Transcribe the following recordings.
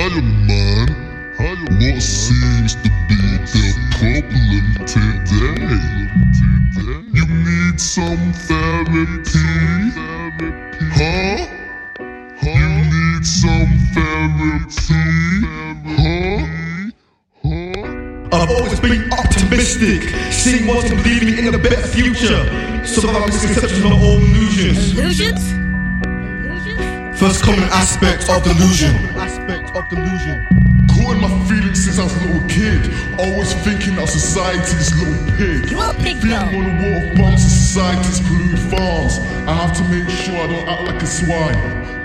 Hiya man, what seems to be the problem today? You need some therapy? Huh? Huh? You need some therapy? Huh? I've always been optimistic, seeing what's lead me in a better future. Survival misconceptions, not all illusions. Illusions? First common aspect of delusion. Aspect of delusion. Caught in my feelings since I was a little kid. Always thinking that society's little pig. You a pig Feeling though. on the water bumps of society's polluted farms. I have to make sure I don't act like a swine.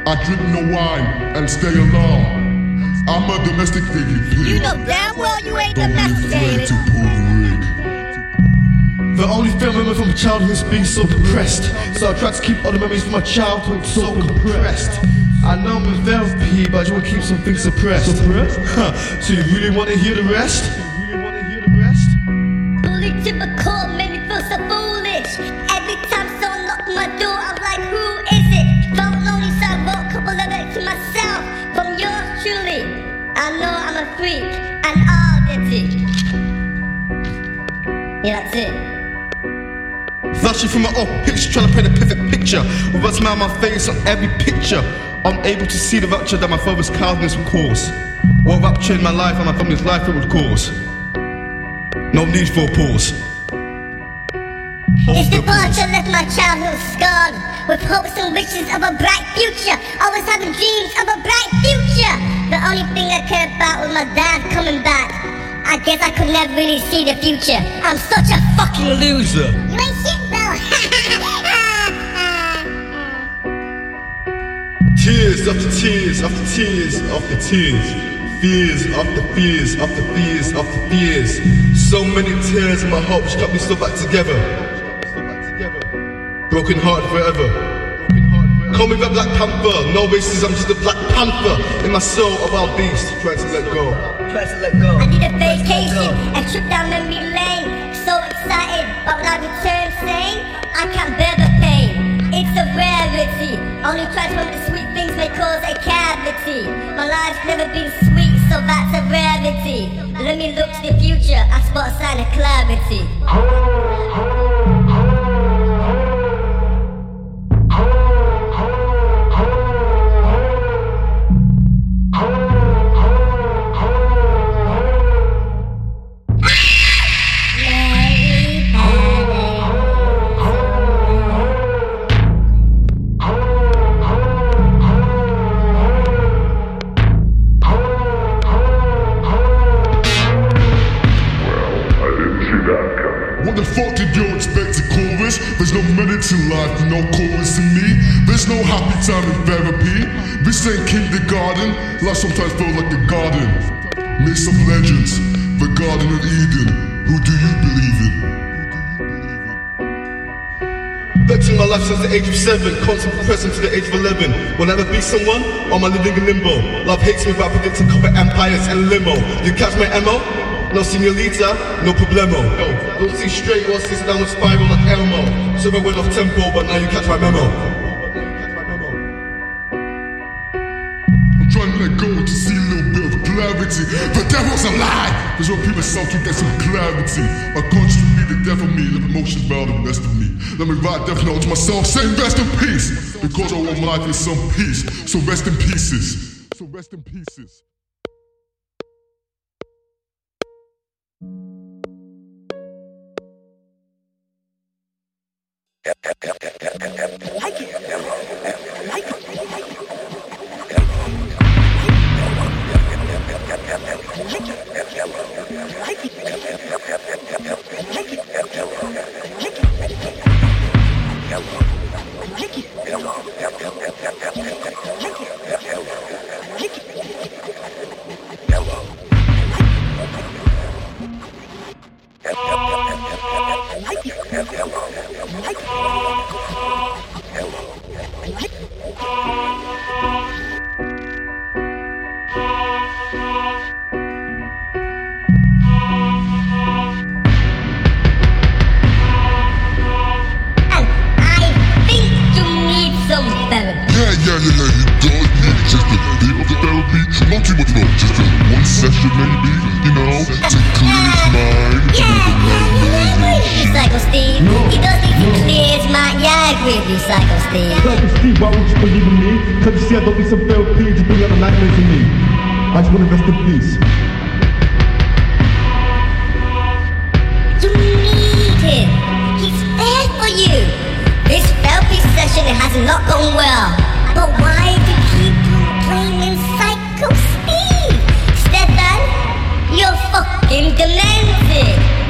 I drink no wine and stay alarm. I'm a domesticated pig. You know damn well you ain't domesticated. To pull the rig. The only film memory from my childhood is being so depressed. So I try to keep all the memories from my childhood so compressed. I know I'm in therapy, but I just want to keep some things suppressed. Suppressed? Huh. so you really want to hear the rest? You really want to hear the rest? Bully typical made me feel so foolish. Every time someone knocked my door, I'm like, who is it? Felt lonely, so I wrote a couple of it to myself. From yours truly. I know I'm a freak and oddity. Yeah, that's it. Flashing from my old picture, trying to paint a perfect picture. With a smile on my face on every picture. I'm able to see the rupture that my father's kindness would cause. What rapture in my life and my family's life it would cause. No need for a pause. His departure left my childhood scarred with hopes and wishes of a bright future. Always having dreams of a bright future. The only thing I cared about was my dad coming back. I guess I could never really see the future. I'm such a fucking loser. Tears after tears after tears after tears. Fears after fears after fears after fears. So many tears in my heart which kept me still back together. Broken heart forever. Call me the Black Panther. No racism, just a Black Panther. In my soul, a wild beast. Trying to let go. Trying to let go. I need a vacation, a trip down memory lane. So excited, but when I return sane, I can't bear the pain. It's a rarity. Only try to remember the a cavity. My life's never been sweet, so that's a rarity. Let me look to the future, I spot a sign of clarity. No minute in life, no chorus in me. There's no happy time in therapy. This ain't kindergarten. Life sometimes feels like a garden. Mix of legends, the Garden of Eden. Who do you believe in? Vexing my life since the age of seven, constant present to the age of eleven. Will never be someone, or am I living in limbo? Love hates me, but I predict to cover empires and limo. You catch my MO? No senorita, no problemo. Don't see straight or sit down with spiral like Elmo. So I went off tempo, but now you catch my memo. I'm trying to let go to see a little bit of clarity. The devil's a lie. There's what people self to get some clarity. My conscience will be the death of me. Let emotions bow the rest of me. Let me ride death note to myself, saying rest in peace. Because I want my life in some peace. So rest in pieces. So rest in pieces. And I session maybe, you know, to clear his mind. Yeah, yeah, yeah, I agree with you, Psycho Steve. He does need to clear his mind. Yeah, I agree with you, Psycho Steve. Psycho Steve, why would you believe in me? Cause you see I don't need some therapy to bring out the nightmares in me. I just wanna rest in peace. You need him. He's there for you. This therapy session has not gone well. Galactic